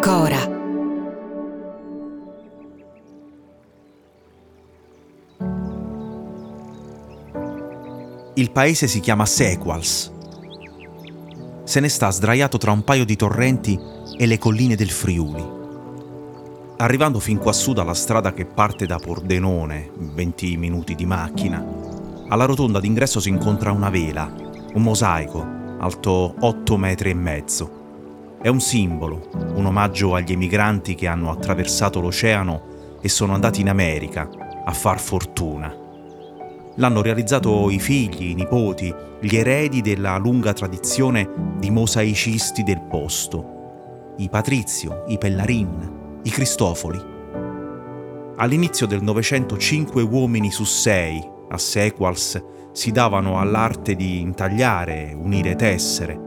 Cora. Il paese si chiama Sequals. Se ne sta sdraiato tra un paio di torrenti e le colline del Friuli. Arrivando fin quassù dalla strada che parte da Pordenone, 20 minuti di macchina, alla rotonda d'ingresso si incontra una vela, un mosaico, alto 8 metri e mezzo. È un simbolo, un omaggio agli emigranti che hanno attraversato l'oceano e sono andati in America a far fortuna. L'hanno realizzato i figli, i nipoti, gli eredi della lunga tradizione di mosaicisti del posto. I Patrizio, i Pellarin, i Cristofoli. All'inizio del Novecento cinque uomini su sei a Sequals si davano all'arte di intagliare, unire tessere.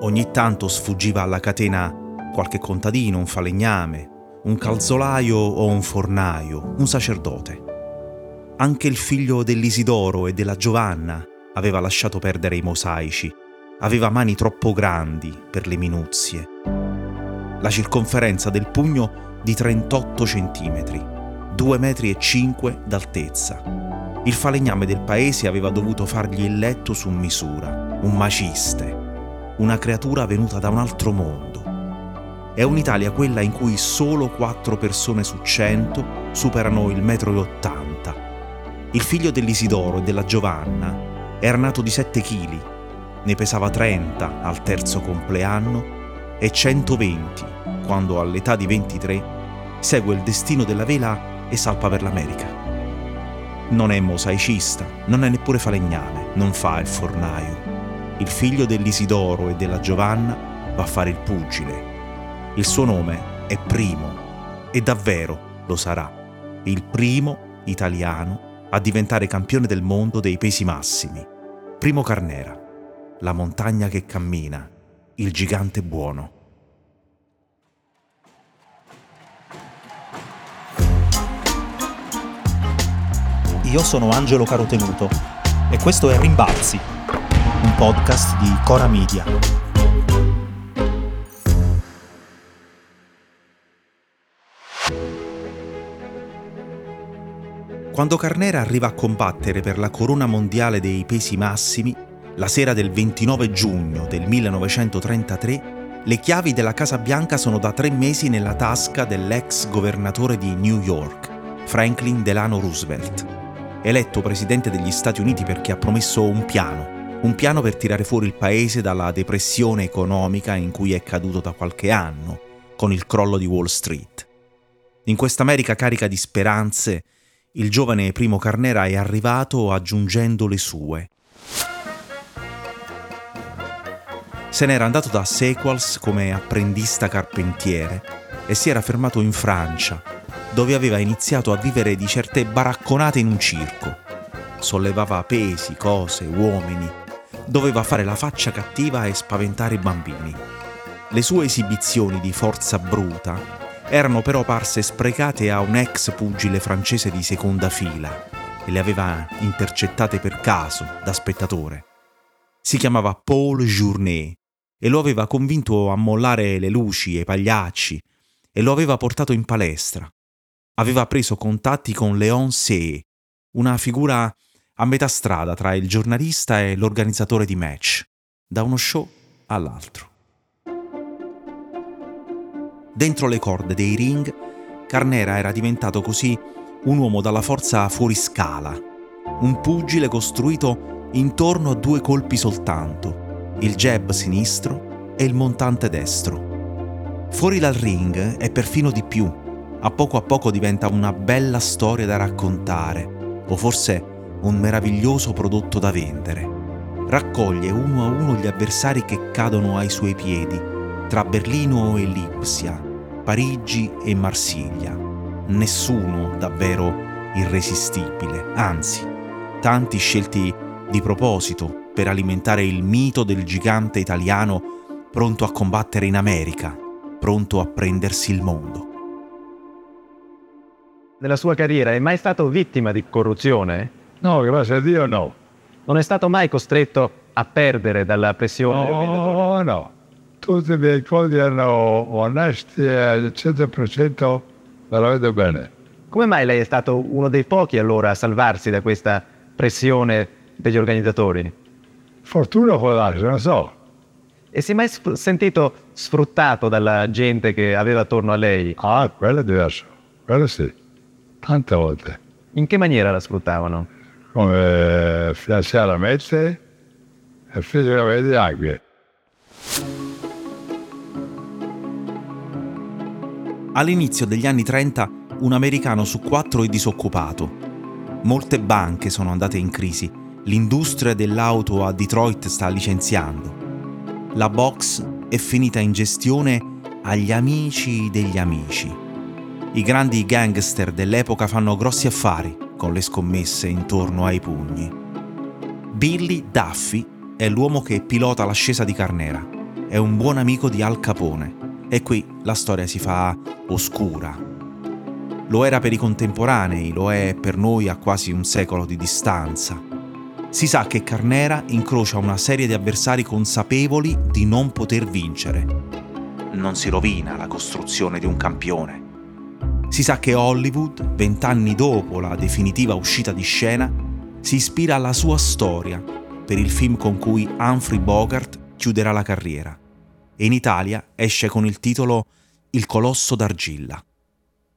Ogni tanto sfuggiva alla catena qualche contadino, un falegname, un calzolaio o un fornaio, un sacerdote. Anche il figlio dell'Isidoro e della Giovanna aveva lasciato perdere i mosaici, aveva mani troppo grandi per le minuzie. La circonferenza del pugno di 38 centimetri, 2 metri 5 d'altezza. Il falegname del paese aveva dovuto fargli il letto su misura, un maciste, una creatura venuta da un altro mondo. È un'Italia quella in cui solo 4 persone su 100 superano il metro e 80. Il figlio dell'Isidoro e della Giovanna era nato di 7 kg, ne pesava 30 al terzo compleanno e 120 quando all'età di 23 segue il destino della vela e salpa per l'America. Non è mosaicista, non è neppure falegname, non fa il fornaio. Il figlio dell'Isidoro e della Giovanna va a fare il pugile. Il suo nome è Primo e davvero lo sarà, il primo italiano a diventare campione del mondo dei pesi massimi. Primo Carnera, la montagna che cammina, il gigante buono. Io sono Angelo Carotenuto e questo è Rimbalzi, un podcast di Cora Media. Quando Carnera arriva a combattere per la corona mondiale dei pesi massimi, la sera del 29 giugno del 1933, le chiavi della Casa Bianca sono da tre mesi nella tasca dell'ex governatore di New York, Franklin Delano Roosevelt, eletto presidente degli Stati Uniti perché ha promesso un piano, un piano per tirare fuori il paese dalla depressione economica in cui è caduto da qualche anno, con il crollo di Wall Street. In questa America carica di speranze, il giovane Primo Carnera è arrivato aggiungendo le sue. Se n'era andato da Sequals come apprendista carpentiere e si era fermato in Francia, dove aveva iniziato a vivere di certe baracconate in un circo. Sollevava pesi, cose, uomini. Doveva fare la faccia cattiva e spaventare i bambini. Le sue esibizioni di forza bruta erano però parse sprecate a un ex pugile francese di seconda fila e le aveva intercettate per caso da spettatore. Si chiamava Paul Journet e lo aveva convinto a mollare le luci e i pagliacci e lo aveva portato in palestra. Aveva preso contatti con Léon Sey, una figura a metà strada tra il giornalista e l'organizzatore di match, da uno show all'altro. Dentro le corde dei ring, Carnera era diventato così un uomo dalla forza fuori scala, un pugile costruito intorno a due colpi soltanto, il jab sinistro e il montante destro. Fuori dal ring è perfino di più, a poco a poco diventa una bella storia da raccontare, o forse un meraviglioso prodotto da vendere. raccoglie uno a uno gli avversari che cadono ai suoi piedi, tra Berlino e Lipsia, Parigi e Marsiglia. Nessuno davvero irresistibile, anzi, tanti scelti di proposito per alimentare il mito del gigante italiano pronto a combattere in America, pronto a prendersi il mondo. Nella sua carriera è mai stato vittima di corruzione? No, grazie a Dio no. Non è stato mai costretto a perdere dalla pressione? No, no. Tutti i miei conti erano onesti e al 100% me lo vedo bene. Come mai lei è stato uno dei pochi allora a salvarsi da questa pressione degli organizzatori? Fortuna può darsi, non so. E si è mai sf- sentito sfruttato dalla gente che aveva attorno a lei? Ah, quello è diverso. Quello sì. Tante volte. In che maniera la sfruttavano? Come finanziariamente e fisicamente anche. All'inizio degli anni 30 un americano su quattro è disoccupato. Molte banche sono andate in crisi. L'industria dell'auto a Detroit sta licenziando. La box è finita in gestione agli amici degli amici. I grandi gangster dell'epoca fanno grossi affari con le scommesse intorno ai pugni. Billy Duffy è l'uomo che pilota l'ascesa di Carnera. È un buon amico di Al Capone. E qui la storia si fa oscura. Lo era per i contemporanei, lo è per noi a quasi un secolo di distanza. Si sa che Carnera incrocia una serie di avversari consapevoli di non poter vincere. Non si rovina la costruzione di un campione. Si sa che Hollywood, vent'anni dopo la definitiva uscita di scena, si ispira alla sua storia per il film con cui Humphrey Bogart chiuderà la carriera. E in Italia esce con il titolo Il colosso d'argilla.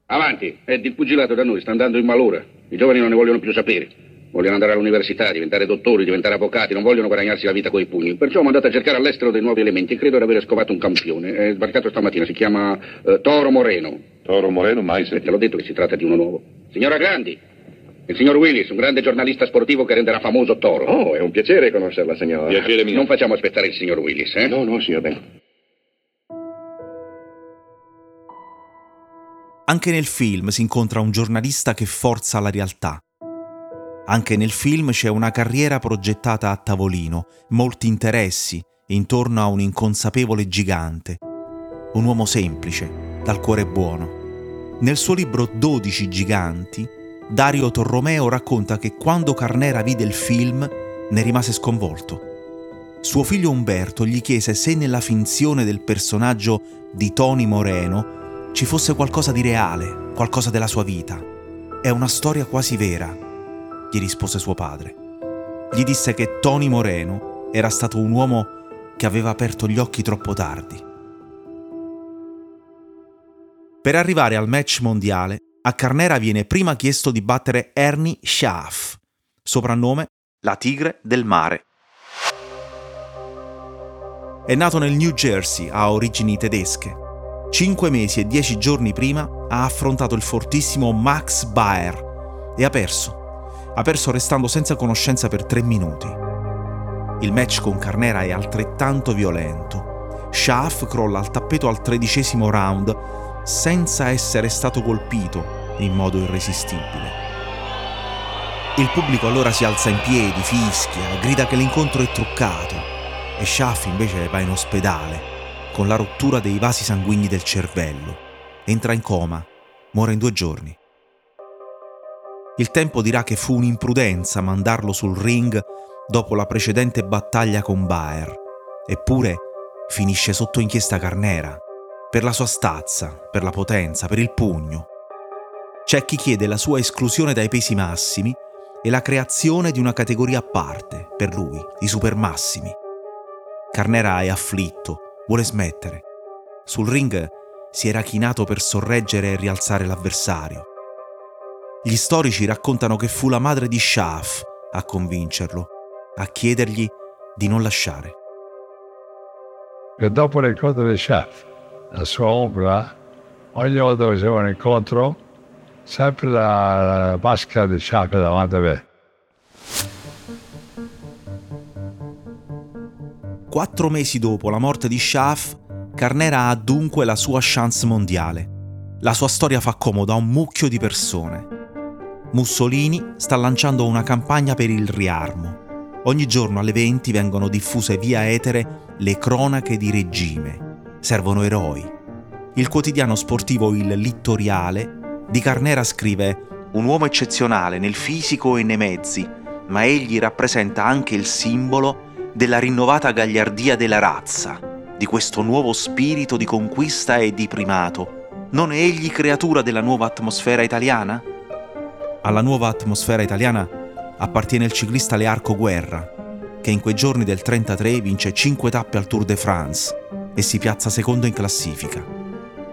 Avanti, Ed, il pugilato da noi sta andando in malora. I giovani non ne vogliono più sapere. Vogliono andare all'università, diventare dottori, diventare avvocati, non vogliono guadagnarsi la vita coi pugni. Perciò ho mandato a cercare all'estero dei nuovi elementi e credo di aver scovato un campione. È sbarcato stamattina, si chiama eh, Toro Moreno. Toro Moreno, mai E te sentito. l'ho detto che si tratta di uno nuovo. Signora Grandi, il signor Willis, un grande giornalista sportivo che renderà famoso Toro. Oh, è un piacere conoscerla, signora. Piacere mio. Non facciamo aspettare il signor Willis, eh? No, no, signor Ben. Anche nel film si incontra un giornalista che forza la realtà. Anche nel film c'è una carriera progettata a tavolino, molti interessi intorno a un inconsapevole gigante, un uomo semplice, dal cuore buono. Nel suo libro 12 giganti, Dario Torromeo racconta che quando Carnera vide il film ne rimase sconvolto. Suo figlio Umberto gli chiese se nella finzione del personaggio di Tony Moreno ci fosse qualcosa di reale, qualcosa della sua vita. È una storia quasi vera, gli rispose suo padre. Gli disse che Tony Moreno era stato un uomo che aveva aperto gli occhi troppo tardi. Per arrivare al match mondiale, a Carnera viene prima chiesto di battere Ernie Schaaf, soprannome la tigre del mare. È nato nel New Jersey, ha origini tedesche. Cinque mesi e dieci giorni prima ha affrontato il fortissimo Max Baer e ha perso. Ha perso restando senza conoscenza per tre minuti. Il match con Carnera è altrettanto violento. Schaaf crolla al tappeto al tredicesimo round senza essere stato colpito in modo irresistibile. Il pubblico allora si alza in piedi, fischia, grida che l'incontro è truccato e Schaaf invece va in ospedale con la rottura dei vasi sanguigni del cervello. Entra in coma, muore in due giorni. Il tempo dirà che fu un'imprudenza mandarlo sul ring dopo la precedente battaglia con Baer, eppure finisce sotto inchiesta Carnera, per la sua stazza, per la potenza, per il pugno. C'è chi chiede la sua esclusione dai pesi massimi e la creazione di una categoria a parte, per lui, i supermassimi. Carnera è afflitto, vuole smettere. Sul ring si era chinato per sorreggere e rialzare l'avversario. Gli storici raccontano che fu la madre di Schaaf a convincerlo, a chiedergli di non lasciare. E dopo l'incontro di Chef, la sua ombra, ogni volta che faceva un incontro, sempre la, la maschera di Chef davanti a me. Quattro mesi dopo la morte di Schaaf, Carnera ha dunque la sua chance mondiale. La sua storia fa comodo a un mucchio di persone. Mussolini sta lanciando una campagna per il riarmo. Ogni giorno alle 20 vengono diffuse via etere le cronache di regime. Servono eroi. Il quotidiano sportivo Il Littoriale di Carnera scrive un uomo eccezionale nel fisico e nei mezzi, ma egli rappresenta anche il simbolo della rinnovata gagliardia della razza, di questo nuovo spirito di conquista e di primato. Non è egli creatura della nuova atmosfera italiana? Alla nuova atmosfera italiana appartiene il ciclista Learco Guerra, che in quei giorni del 33 vince 5 tappe al Tour de France e si piazza secondo in classifica.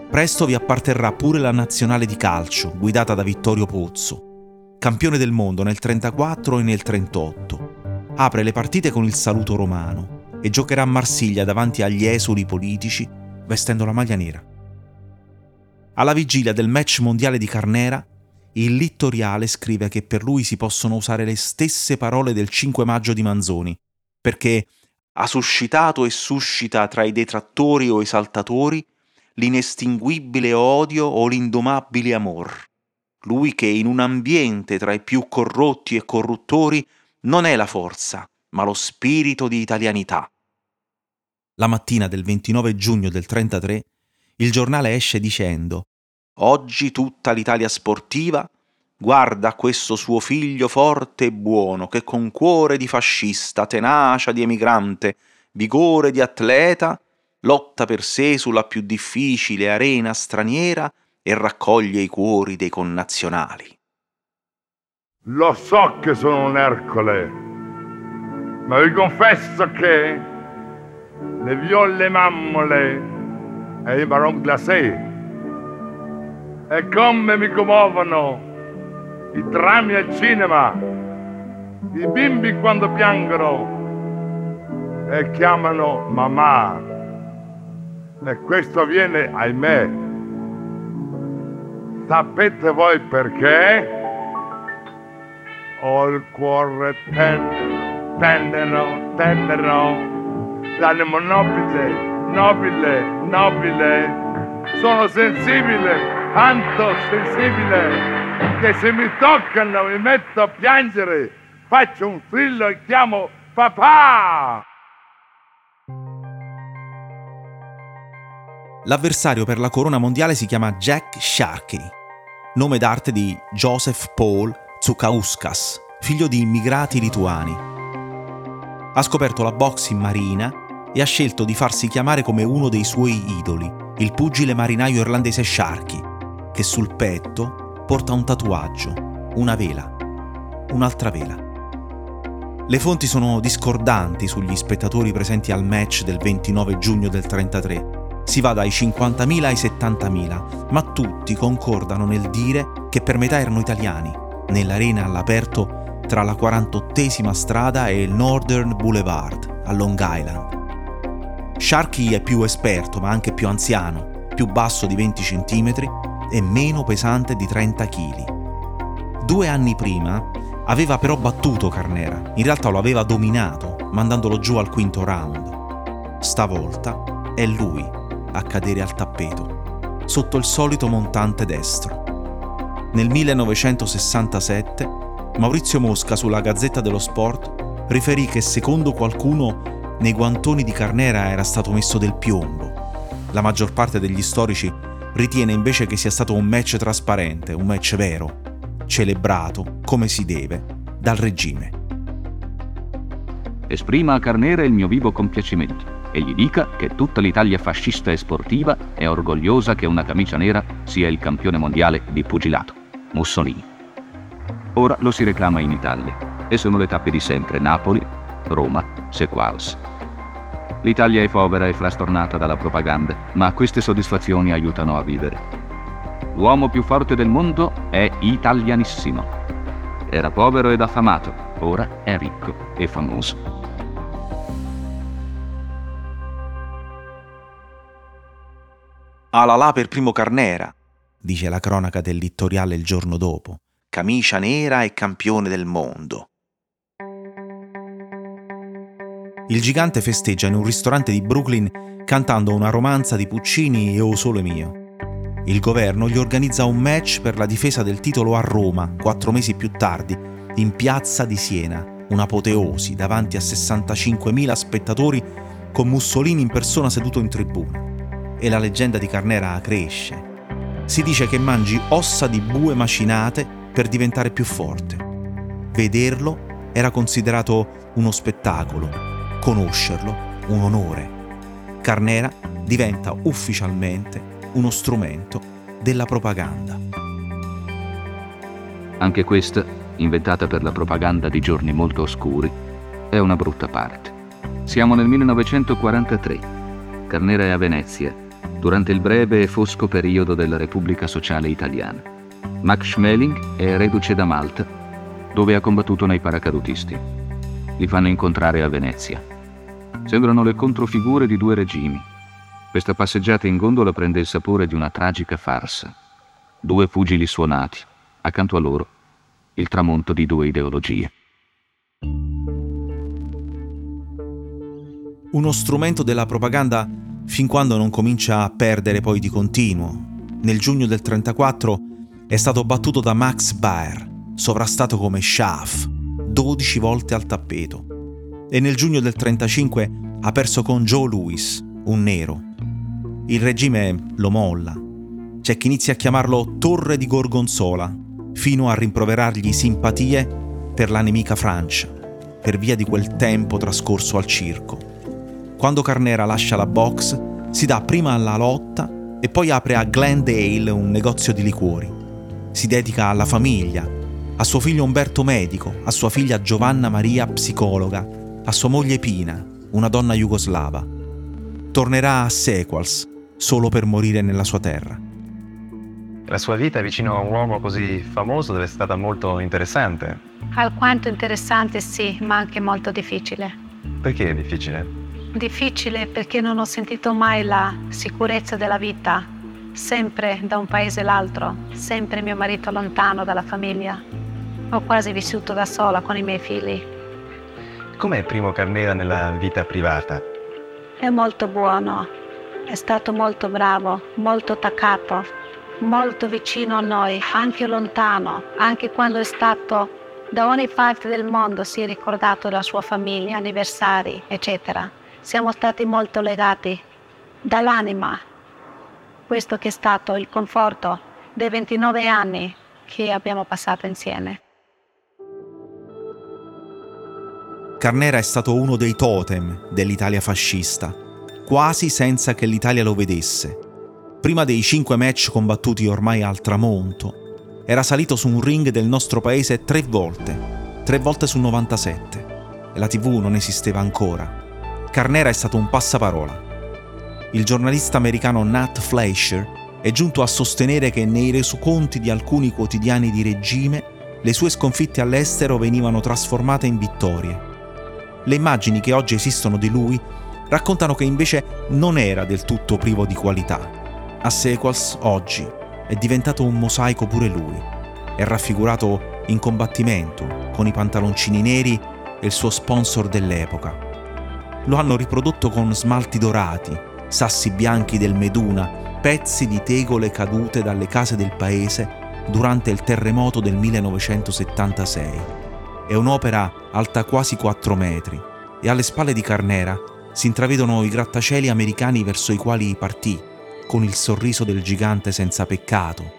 Presto vi apparterrà pure la nazionale di calcio, guidata da Vittorio Pozzo, campione del mondo nel 34 e nel 38. Apre le partite con il saluto romano e giocherà a Marsiglia davanti agli esuli politici vestendo la maglia nera. Alla vigilia del match mondiale di Carnera, il Littoriale scrive che per lui si possono usare le stesse parole del 5 maggio di Manzoni, perché ha suscitato e suscita tra i detrattori o esaltatori l'inestinguibile odio o l'indomabile amor. Lui che in un ambiente tra i più corrotti e corruttori non è la forza, ma lo spirito di italianità. La mattina del 29 giugno del 33 il giornale esce dicendo Oggi tutta l'Italia sportiva guarda questo suo figlio forte e buono che con cuore di fascista, tenacia di emigrante, vigore di atleta, lotta per sé sulla più difficile arena straniera e raccoglie i cuori dei connazionali. Lo so che sono un Ercole, ma vi confesso che le viole mammole e i baron glacé e come mi commuovono i drammi al cinema, i bimbi quando piangono e chiamano mamma. E questo avviene, ahimè. Sapete voi perché? Ho il cuore tenero, tenero, tenero, l'animo nobile, nobile, nobile. Sono sensibile tanto sensibile che se mi toccano mi metto a piangere, faccio un strillo e chiamo papà. L'avversario per la corona mondiale si chiama Jack Sharkey, nome d'arte di Joseph Paul Tsukauskas, figlio di immigrati lituani. Ha scoperto la box in marina e ha scelto di farsi chiamare come uno dei suoi idoli, il pugile marinaio irlandese Sharkey, che sul petto porta un tatuaggio, una vela, un'altra vela. Le fonti sono discordanti sugli spettatori presenti al match del 29 giugno del 33. Si va dai 50.000 ai 70.000, ma tutti concordano nel dire che per metà erano italiani, nell'arena all'aperto tra la 48esima strada e il Northern Boulevard a Long Island. Sharky è più esperto, ma anche più anziano, più basso di 20 cm e meno pesante di 30 kg. Due anni prima aveva però battuto Carnera, in realtà lo aveva dominato, mandandolo giù al quinto round. Stavolta è lui a cadere al tappeto, sotto il solito montante destro. Nel 1967 Maurizio Mosca sulla Gazzetta dello Sport riferì che secondo qualcuno nei guantoni di Carnera era stato messo del piombo. La maggior parte degli storici ritiene invece che sia stato un match trasparente, un match vero, celebrato come si deve dal regime. Esprima a Carnera il mio vivo compiacimento e gli dica che tutta l'Italia fascista e sportiva è orgogliosa che una camicia nera sia il campione mondiale di pugilato, Mussolini. Ora lo si reclama in Italia e sono le tappe di sempre Napoli, Roma, Sequals. L'Italia è povera e frastornata dalla propaganda, ma queste soddisfazioni aiutano a vivere. L'uomo più forte del mondo è italianissimo. Era povero ed affamato, ora è ricco e famoso. Alalà per primo Carnera, dice la cronaca del Littoriale il giorno dopo. Camicia nera e campione del mondo. Il gigante festeggia in un ristorante di Brooklyn cantando una romanza di Puccini e O Sole Mio. Il governo gli organizza un match per la difesa del titolo a Roma, quattro mesi più tardi, in piazza di Siena, un'apoteosi davanti a 65.000 spettatori con Mussolini in persona seduto in tribuna. E la leggenda di Carnera cresce. Si dice che mangi ossa di bue macinate per diventare più forte. Vederlo era considerato uno spettacolo, conoscerlo un onore. Carnera diventa ufficialmente uno strumento della propaganda. Anche questa, inventata per la propaganda di giorni molto oscuri, è una brutta parte. Siamo nel 1943. Carnera è a Venezia, durante il breve e fosco periodo della Repubblica Sociale Italiana. Max Schmeling è reduce da Malta, dove ha combattuto nei paracadutisti. Li fanno incontrare a Venezia. Sembrano le controfigure di due regimi. Questa passeggiata in gondola prende il sapore di una tragica farsa. Due pugili suonati, accanto a loro il tramonto di due ideologie. Uno strumento della propaganda fin quando non comincia a perdere poi di continuo. Nel giugno del 34 è stato battuto da Max Baer, sovrastato come Schaaf, 12 volte al tappeto. E nel giugno del 35 ha perso con Joe Louis, un nero. Il regime lo molla. C'è chi inizia a chiamarlo Torre di Gorgonzola, fino a rimproverargli simpatie per la nemica Francia, per via di quel tempo trascorso al circo. Quando Carnera lascia la box, si dà prima alla lotta e poi apre a Glendale un negozio di liquori. Si dedica alla famiglia, a suo figlio Umberto medico, a sua figlia Giovanna Maria psicologa, a sua moglie Pina, una donna jugoslava. Tornerà a Sequals solo per morire nella sua terra. La sua vita vicino a un uomo così famoso deve essere stata molto interessante. Alquanto interessante sì, ma anche molto difficile. Perché è difficile? Difficile perché non ho sentito mai la sicurezza della vita, sempre da un paese all'altro, sempre mio marito lontano dalla famiglia. Ho quasi vissuto da sola con i miei figli. Com'è Primo Carnera nella vita privata? È molto buono, è stato molto bravo, molto attaccato, molto vicino a noi, anche lontano, anche quando è stato da ogni parte del mondo si è ricordato della sua famiglia, anniversari, eccetera. Siamo stati molto legati dall'anima. Questo che è stato il conforto dei 29 anni che abbiamo passato insieme. Carnera è stato uno dei totem dell'Italia fascista, quasi senza che l'Italia lo vedesse. Prima dei cinque match combattuti ormai al tramonto, era salito su un ring del nostro paese tre volte, tre volte su 97, e la TV non esisteva ancora. Carnera è stato un passaparola. Il giornalista americano Nat Fleischer è giunto a sostenere che nei resoconti di alcuni quotidiani di regime le sue sconfitte all'estero venivano trasformate in vittorie. Le immagini che oggi esistono di lui raccontano che invece non era del tutto privo di qualità a Sequels, oggi, è diventato un mosaico pure lui. È raffigurato in combattimento, con i pantaloncini neri e il suo sponsor dell'epoca. Lo hanno riprodotto con smalti dorati, sassi bianchi del Meduna, pezzi di tegole cadute dalle case del paese durante il terremoto del 1976. È un'opera alta quasi 4 metri e alle spalle di Carnera si intravedono i grattacieli americani verso i quali partì con il sorriso del gigante senza peccato,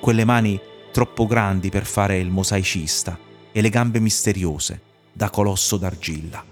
quelle mani troppo grandi per fare il mosaicista e le gambe misteriose da colosso d'argilla.